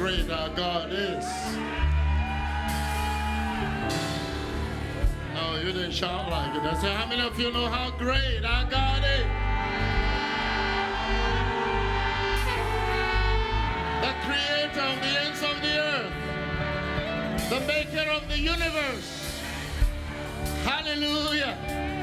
great our God is? No, you didn't shout like it. I said, how many of you know how great our God is? The creator of the ends of the earth, the maker of the universe. Hallelujah. Hallelujah.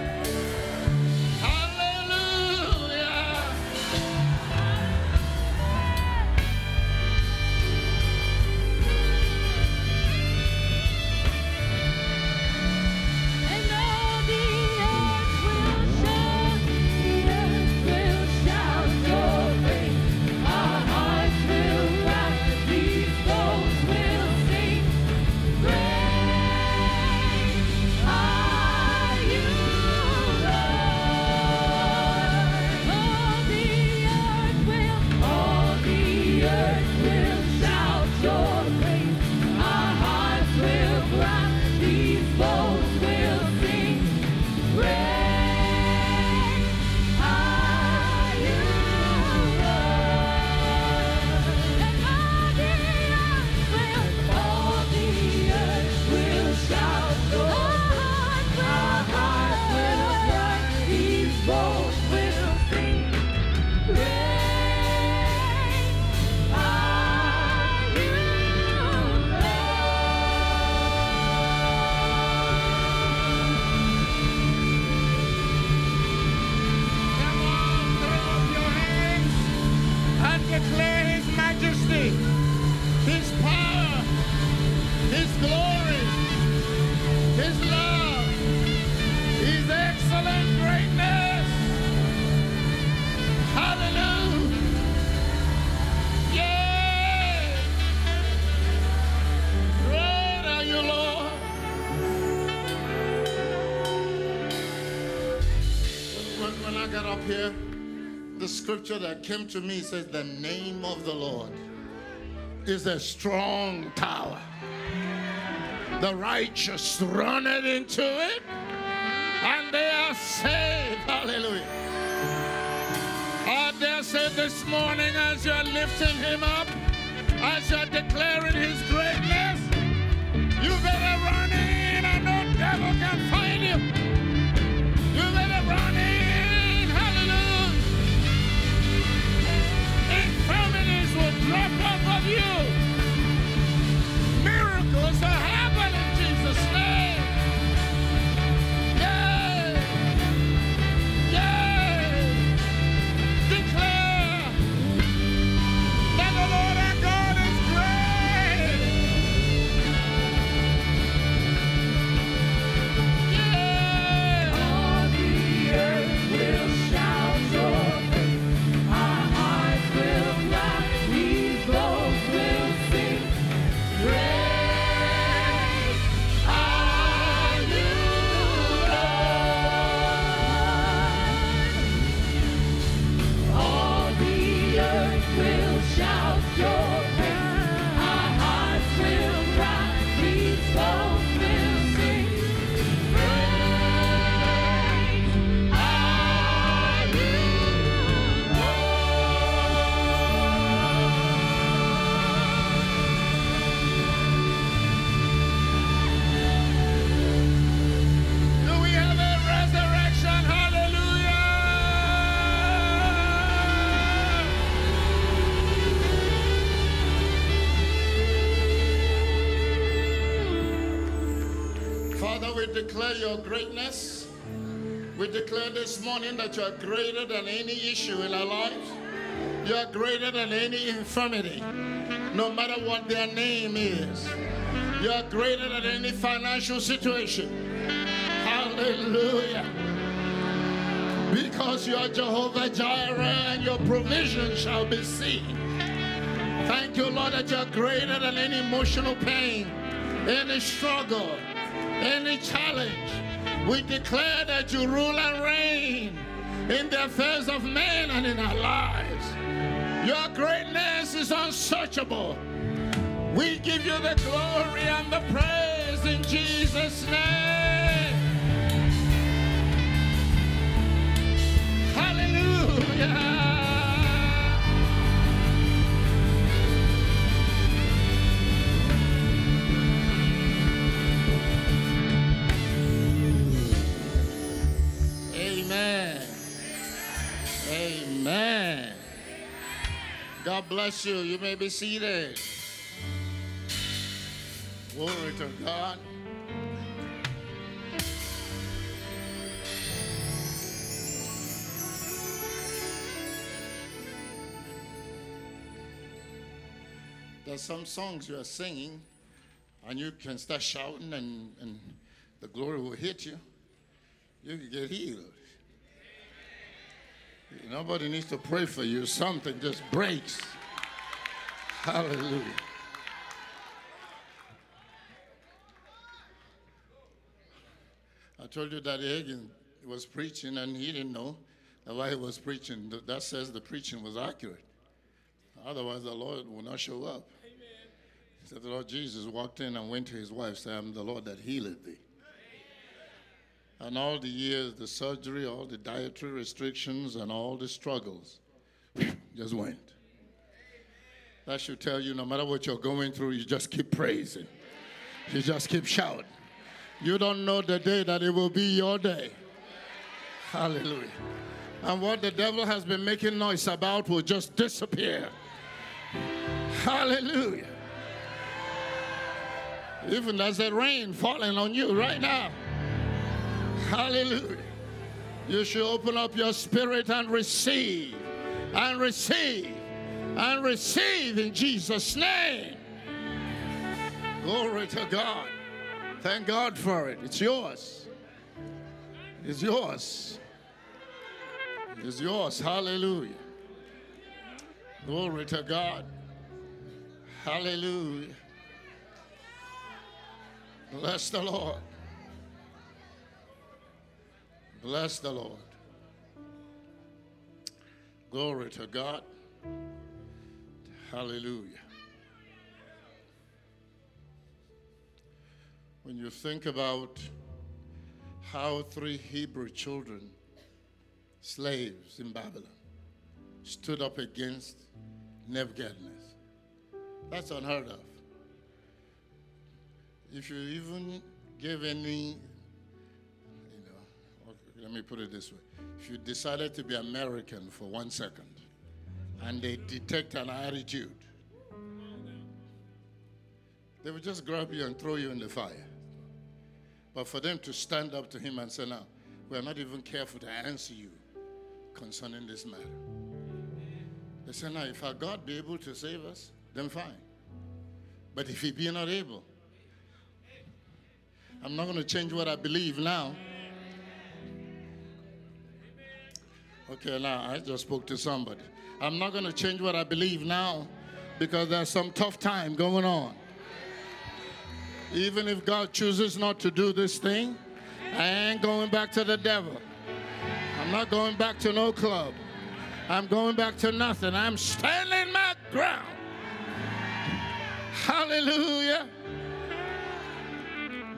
When, I got up here, the scripture that came to me says, The name of the Lord is a strong tower. The righteous run it into it, and they are saved. Hallelujah. I dare say this morning, as you're lifting him up, as you're declaring his greatness, you better run in, and no devil can find declare your greatness. We declare this morning that you are greater than any issue in our lives. You are greater than any infirmity, no matter what their name is. You are greater than any financial situation. Hallelujah. Because you are Jehovah Jireh and your provision shall be seen. Thank you, Lord, that you are greater than any emotional pain, any struggle, any challenge. We declare that you rule and reign in the affairs of men and in our lives. Your greatness is unsearchable. We give you the glory and the praise in Jesus' name. Hallelujah. God bless you. You may be seated. Glory to God. There's some songs you are singing, and you can start shouting, and, and the glory will hit you. You can get healed. Nobody needs to pray for you. Something just breaks. Hallelujah. I told you that Hagin was preaching and he didn't know why he was preaching. That says the preaching was accurate. Otherwise, the Lord will not show up. He said the Lord Jesus walked in and went to his wife, saying, I'm the Lord that healed thee. And all the years, the surgery, all the dietary restrictions, and all the struggles just went. That should tell you no matter what you're going through, you just keep praising. You just keep shouting. You don't know the day that it will be your day. Hallelujah. And what the devil has been making noise about will just disappear. Hallelujah. Even as the rain falling on you right now. Hallelujah. You should open up your spirit and receive, and receive, and receive in Jesus' name. Glory to God. Thank God for it. It's yours. It's yours. It's yours. Hallelujah. Glory to God. Hallelujah. Bless the Lord. Bless the Lord. Glory to God. Hallelujah. When you think about how three Hebrew children, slaves in Babylon, stood up against Nebuchadnezzar, that's unheard of. If you even give any, let me put it this way. If you decided to be American for one second and they detect an attitude, they will just grab you and throw you in the fire. But for them to stand up to him and say, Now, we are not even careful to answer you concerning this matter. They say, Now, if our God be able to save us, then fine. But if he be not able, I'm not going to change what I believe now. Okay, now I just spoke to somebody. I'm not going to change what I believe now because there's some tough time going on. Even if God chooses not to do this thing, I ain't going back to the devil. I'm not going back to no club. I'm going back to nothing. I'm standing my ground. Hallelujah.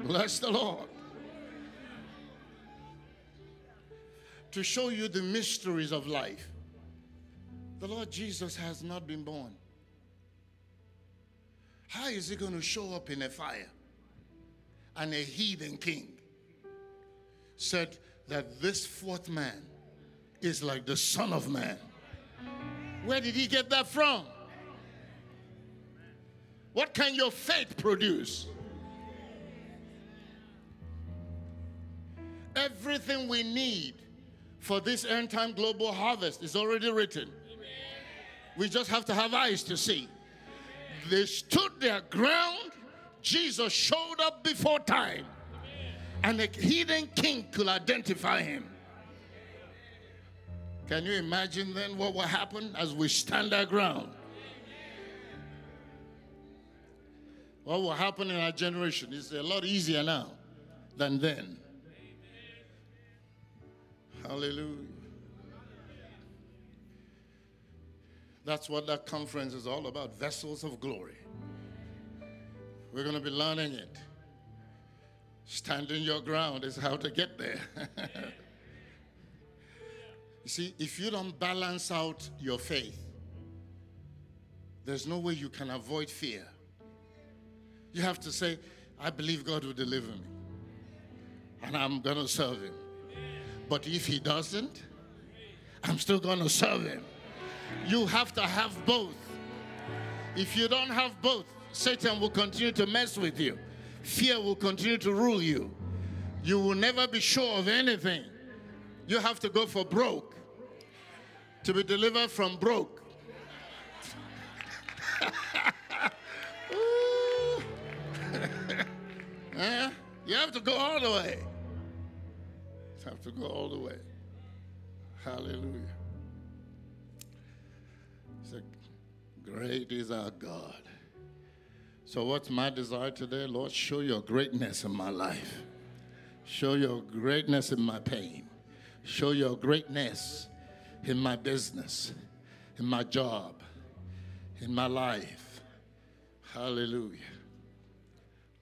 Bless the Lord. To show you the mysteries of life, the Lord Jesus has not been born. How is he going to show up in a fire? And a heathen king said that this fourth man is like the Son of Man. Where did he get that from? What can your faith produce? Everything we need for this end time global harvest is already written. We just have to have eyes to see. They stood their ground. Jesus showed up before time. And a hidden king could identify him. Can you imagine then what will happen as we stand our ground? What will happen in our generation is a lot easier now than then. Hallelujah. That's what that conference is all about vessels of glory. We're going to be learning it. Standing your ground is how to get there. you see, if you don't balance out your faith, there's no way you can avoid fear. You have to say, I believe God will deliver me, and I'm going to serve Him. But if He doesn't, I'm still going to serve Him. You have to have both. If you don't have both, Satan will continue to mess with you. Fear will continue to rule you. You will never be sure of anything. You have to go for broke to be delivered from broke. eh? You have to go all the way. Have to go all the way. Hallelujah. So great is our God. So, what's my desire today? Lord, show your greatness in my life. Show your greatness in my pain. Show your greatness in my business, in my job, in my life. Hallelujah.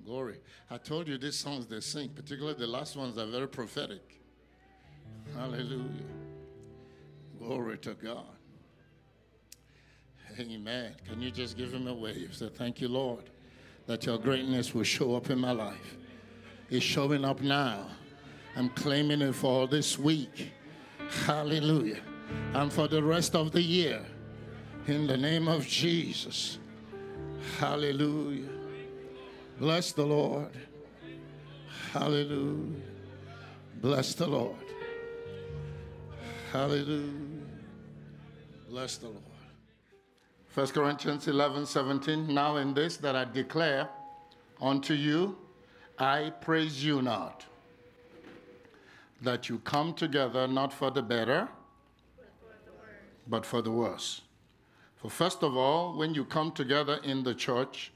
Glory. I told you these songs they sing, particularly the last ones, are very prophetic. Hallelujah. Glory to God. Amen. Can you just give him a wave? Say, Thank you, Lord that your greatness will show up in my life. It's showing up now. I'm claiming it for this week. Hallelujah. And for the rest of the year. In the name of Jesus. Hallelujah. Bless the Lord. Hallelujah. Bless the Lord. Hallelujah. Bless the Lord. 1 Corinthians 11 17. Now in this that I declare unto you, I praise you not, that you come together not for the better, but for the worse. For first of all, when you come together in the church,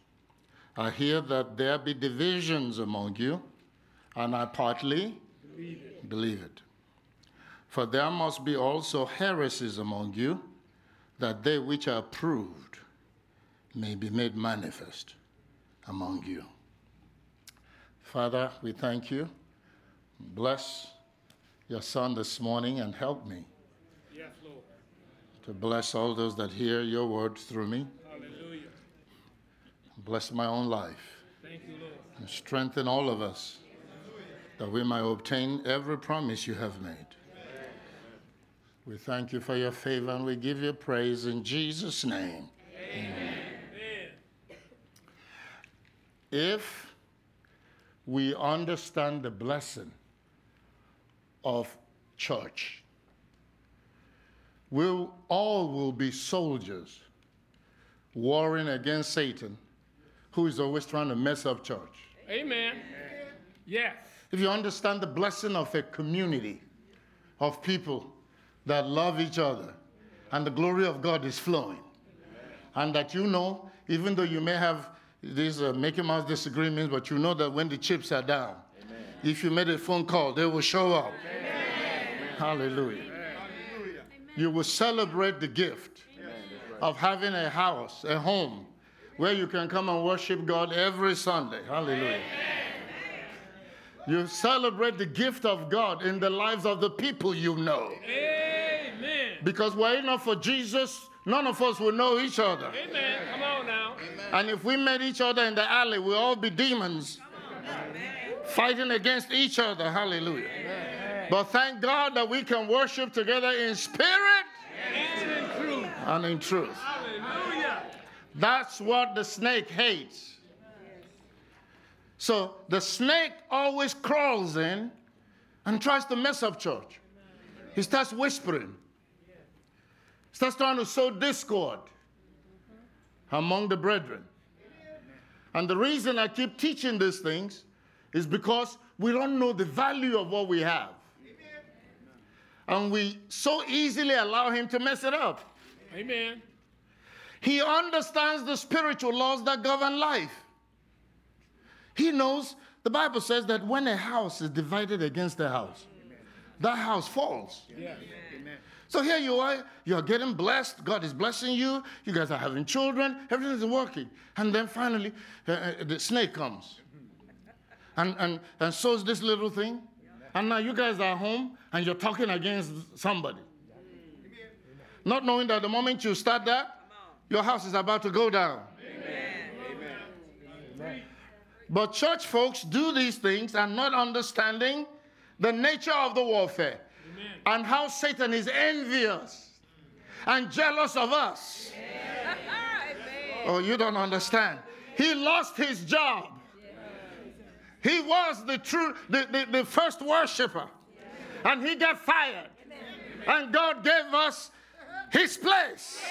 I hear that there be divisions among you, and I partly believe it. Believe it. For there must be also heresies among you that they which are proved may be made manifest among you. Father, we thank you. Bless your son this morning and help me yes, to bless all those that hear your word through me. Hallelujah. Bless my own life. Thank you, Lord. And strengthen all of us that we might obtain every promise you have made. We thank you for your favor and we give you praise in Jesus' name. Amen. If we understand the blessing of church, we we'll, all will be soldiers warring against Satan, who is always trying to mess up church. Amen. Yes. If you understand the blessing of a community of people that love each other and the glory of God is flowing. And that you know, even though you may have these uh, Mickey Mouse disagreements, but you know that when the chips are down, Amen. if you made a phone call, they will show up. Amen. Hallelujah. Amen. You will celebrate the gift of having a house, a home, where you can come and worship God every Sunday. Hallelujah. You celebrate the gift of God in the lives of the people you know. Amen. Because were it not for Jesus, none of us would know each other. Amen. Come on now. And if we met each other in the alley, we'll all be demons fighting against each other. Hallelujah. Amen. But thank God that we can worship together in spirit and in truth. And in truth. Hallelujah. That's what the snake hates. So the snake always crawls in and tries to mess up church. He starts whispering, starts trying to sow discord among the brethren. And the reason I keep teaching these things is because we don't know the value of what we have. And we so easily allow him to mess it up. Amen. He understands the spiritual laws that govern life. He knows the Bible says that when a house is divided against a house, that house falls. Yeah. So here you are, you're getting blessed. God is blessing you. You guys are having children. Everything is working. And then finally, uh, uh, the snake comes and, and, and sows this little thing. And now you guys are home and you're talking against somebody. Not knowing that the moment you start that, your house is about to go down. But church folks do these things and not understanding the nature of the warfare and how Satan is envious and jealous of us. Oh, you don't understand. He lost his job. He was the true, the, the, the first worshiper, and he got fired. And God gave us his place.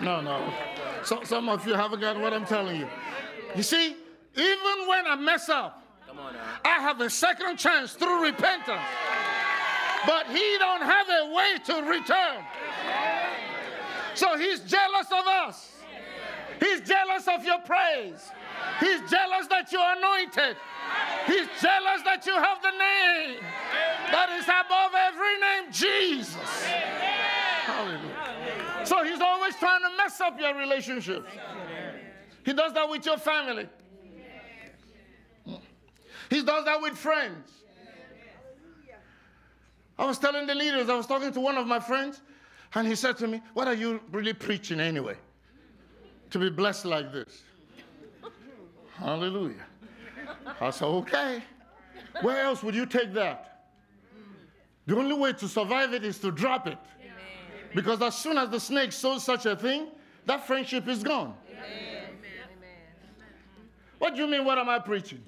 No, no. So, some of you haven't got what I'm telling you. You see, even when I mess up, I have a second chance through repentance. But he don't have a way to return. So he's jealous of us. He's jealous of your praise. He's jealous that you're anointed. He's jealous that you have the name that is above every name, Jesus. Hallelujah. So he's always trying to mess up your relationship. He does that with your family. He does that with friends. I was telling the leaders, I was talking to one of my friends, and he said to me, What are you really preaching anyway? To be blessed like this. Hallelujah. I said, Okay. Where else would you take that? The only way to survive it is to drop it. Because as soon as the snake sows such a thing, that friendship is gone. What do you mean, what am I preaching?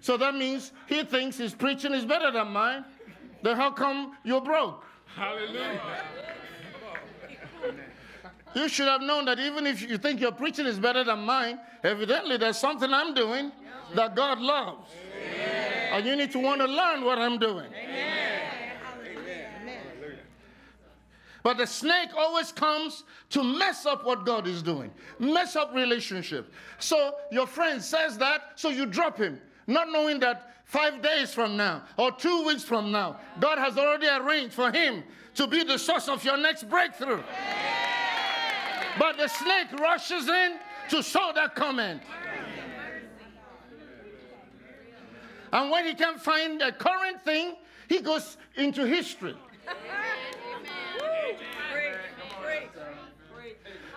So that means he thinks his preaching is better than mine. Then how come you're broke? Hallelujah. You should have known that even if you think your preaching is better than mine, evidently there's something I'm doing that God loves. And you need to want to learn what I'm doing. But the snake always comes to mess up what God is doing, mess up relationship. So your friend says that, so you drop him, not knowing that five days from now or two weeks from now, God has already arranged for him to be the source of your next breakthrough. But the snake rushes in to sow that comment. And when he can find a current thing, he goes into history.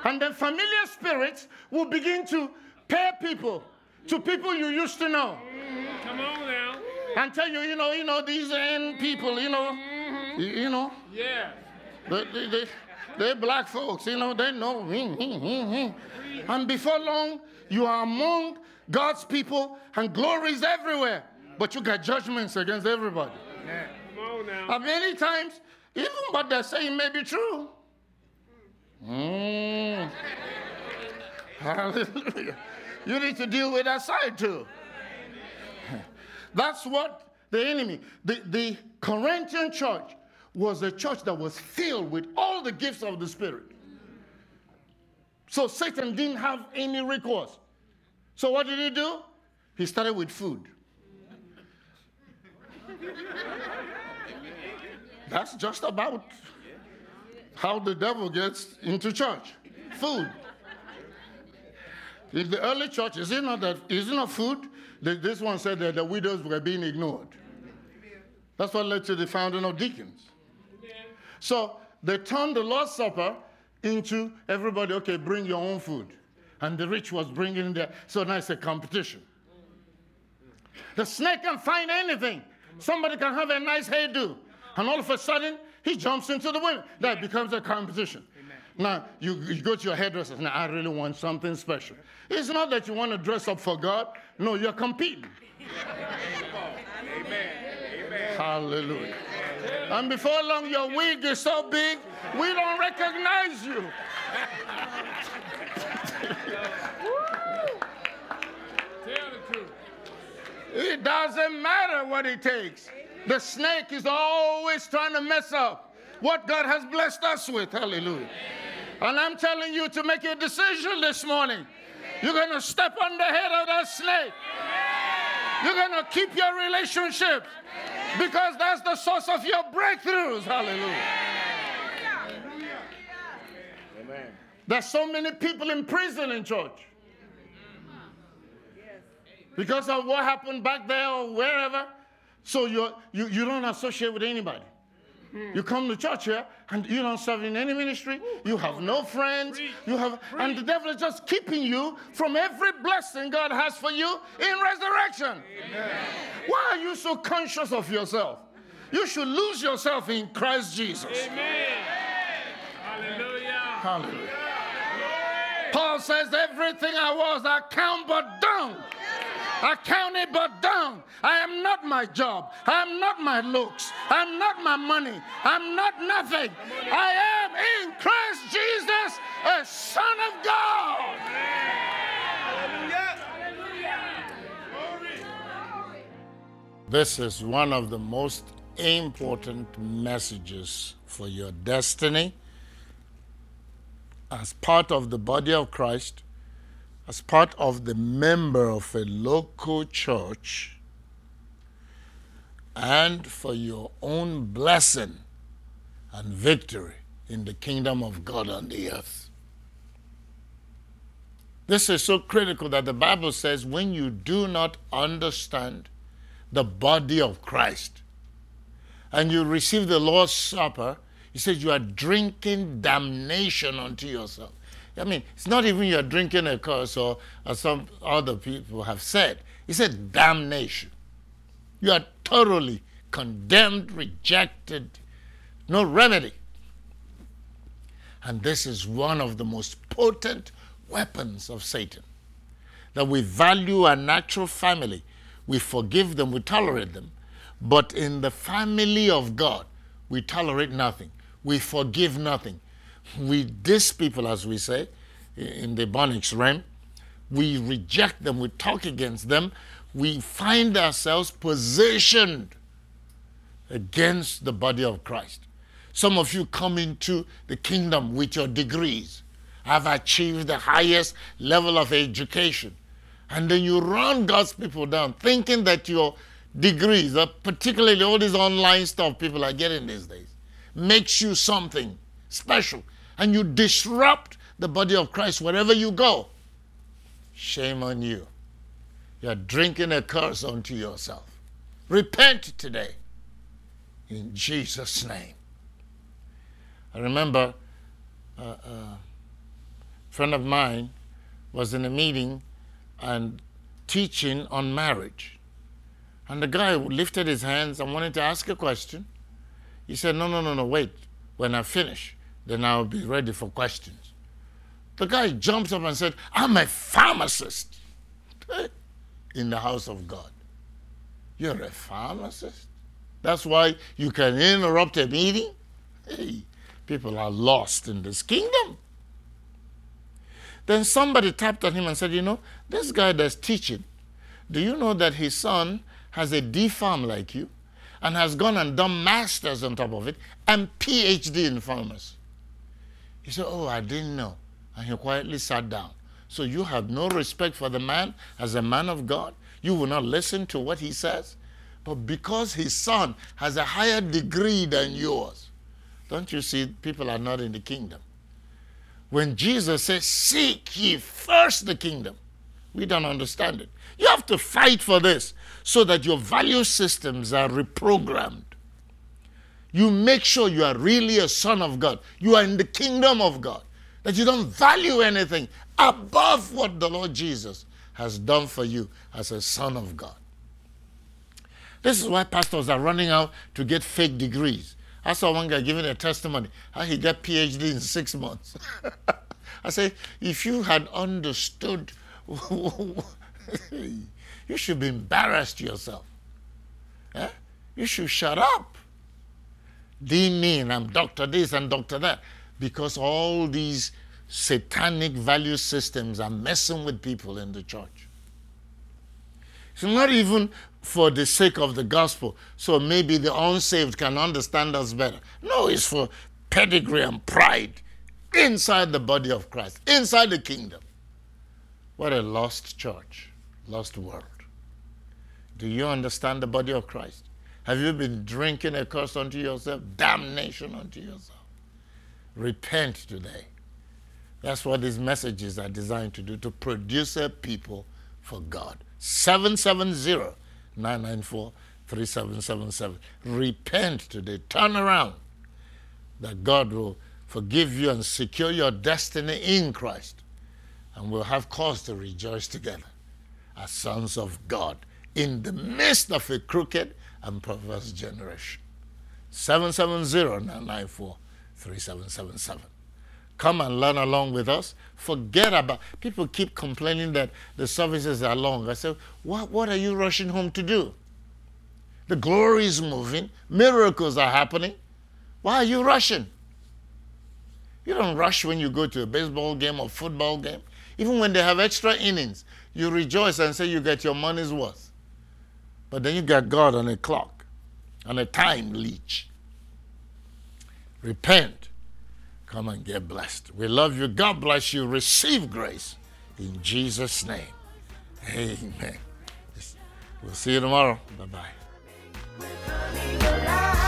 And then familiar spirits will begin to pair people to people you used to know Come on now. and tell you, you know, you know, these end people, you know, mm-hmm. you, you know, Yeah. they, they, they, they're black folks, you know, they know. And before long, you are among God's people and glory is everywhere. But you got judgments against everybody. Come on now. And many times, even what they're saying may be true. Mm. Hallelujah. You need to deal with that side too. That's what the enemy, the, the Corinthian church was a church that was filled with all the gifts of the Spirit. So Satan didn't have any recourse. So what did he do? He started with food. That's just about how the devil gets into church. Food. In the early church, is it not that is it not food? This one said that the widows were being ignored. That's what led to the founding of deacons. So they turned the Lord's Supper into everybody, okay, bring your own food. And the rich was bringing their, so now it's a competition. The snake can find anything. Somebody can have a nice hairdo. And all of a sudden, he jumps into the women. That becomes a competition. Now, you, you go to your hairdresser, now I really want something special. It's not that you want to dress up for God. No, you're competing. Amen. Hallelujah. And before long, your wig is so big, we don't recognize you. Tell the truth. It doesn't matter what it takes. The snake is always trying to mess up what God has blessed us with. Hallelujah. And I'm telling you to make a decision this morning. You're going to step on the head of that snake. You're going to keep your relationship because that's the source of your breakthroughs. Hallelujah. Amen. There's so many people in prison in church because of what happened back there or wherever. So you're, you you don't associate with anybody. You come to church here and you don't serve in any ministry. You have no friends. You have, and the devil is just keeping you from every blessing God has for you in resurrection. Why are you so conscious of yourself? You should lose yourself in Christ Jesus. Amen. Hallelujah. Hallelujah. Paul says, Everything I was, I count but dung. I count it but dung. I am not my job. I am not my looks. I'm not my money. I'm not nothing. I am in Christ Jesus, a son of God. This is one of the most important messages for your destiny as part of the body of Christ, as part of the member of a local church, and for your own blessing and victory in the kingdom of God on the earth. This is so critical that the Bible says when you do not understand the body of Christ and you receive the Lord's Supper, he says you are drinking damnation unto yourself. I mean, it's not even you're drinking a curse or as some other people have said. He said damnation. You are thoroughly condemned, rejected, no remedy. And this is one of the most potent weapons of Satan. That we value our natural family, we forgive them, we tolerate them. But in the family of God, we tolerate nothing, we forgive nothing. We diss people, as we say, in the Ebonics realm. We reject them, we talk against them, we find ourselves positioned against the body of Christ. Some of you come into the kingdom with your degrees, have achieved the highest level of education, and then you run God's people down thinking that your degrees, particularly all this online stuff people are getting these days, makes you something special, and you disrupt the body of Christ wherever you go. Shame on you. You're drinking a curse unto yourself. Repent today in Jesus' name. I remember uh, uh, a friend of mine was in a meeting and teaching on marriage. And the guy lifted his hands and wanted to ask a question. He said, No, no, no, no, wait. When I finish, then I'll be ready for questions. The guy jumps up and said, I'm a pharmacist in the house of God. You're a pharmacist? That's why you can interrupt a meeting? Hey, people are lost in this kingdom. Then somebody tapped on him and said, You know, this guy that's teaching, do you know that his son has a D Pharm like you and has gone and done masters on top of it and PhD in pharmacy? He said, Oh, I didn't know. And he quietly sat down. So you have no respect for the man as a man of God. You will not listen to what he says. But because his son has a higher degree than yours, don't you see people are not in the kingdom? When Jesus says, Seek ye first the kingdom, we don't understand it. You have to fight for this so that your value systems are reprogrammed. You make sure you are really a son of God. You are in the kingdom of God. That you don't value anything above what the Lord Jesus has done for you as a son of God. This is why pastors are running out to get fake degrees I saw one guy giving a testimony how he got PhD in six months. I say, if you had understood, you should be embarrassed yourself. Eh? You should shut up. Dean mean I'm doctor this and doctor that. Because all these satanic value systems are messing with people in the church. It's not even for the sake of the gospel, so maybe the unsaved can understand us better. No, it's for pedigree and pride inside the body of Christ, inside the kingdom. What a lost church, lost world. Do you understand the body of Christ? Have you been drinking a curse unto yourself, damnation unto yourself? Repent today. That's what these messages are designed to do to produce a people for God. 770 994 3777. Repent today. Turn around. That God will forgive you and secure your destiny in Christ. And we'll have cause to rejoice together as sons of God in the midst of a crooked and perverse generation. 770-994-3777. Come and learn along with us. Forget about people keep complaining that the services are long. I say, what, what are you rushing home to do? The glory is moving, miracles are happening. Why are you rushing? You don't rush when you go to a baseball game or football game. Even when they have extra innings, you rejoice and say you get your money's worth. But then you got God on a clock, on a time leech. Repent. Come and get blessed. We love you. God bless you. Receive grace in Jesus' name. Amen. We'll see you tomorrow. Bye bye.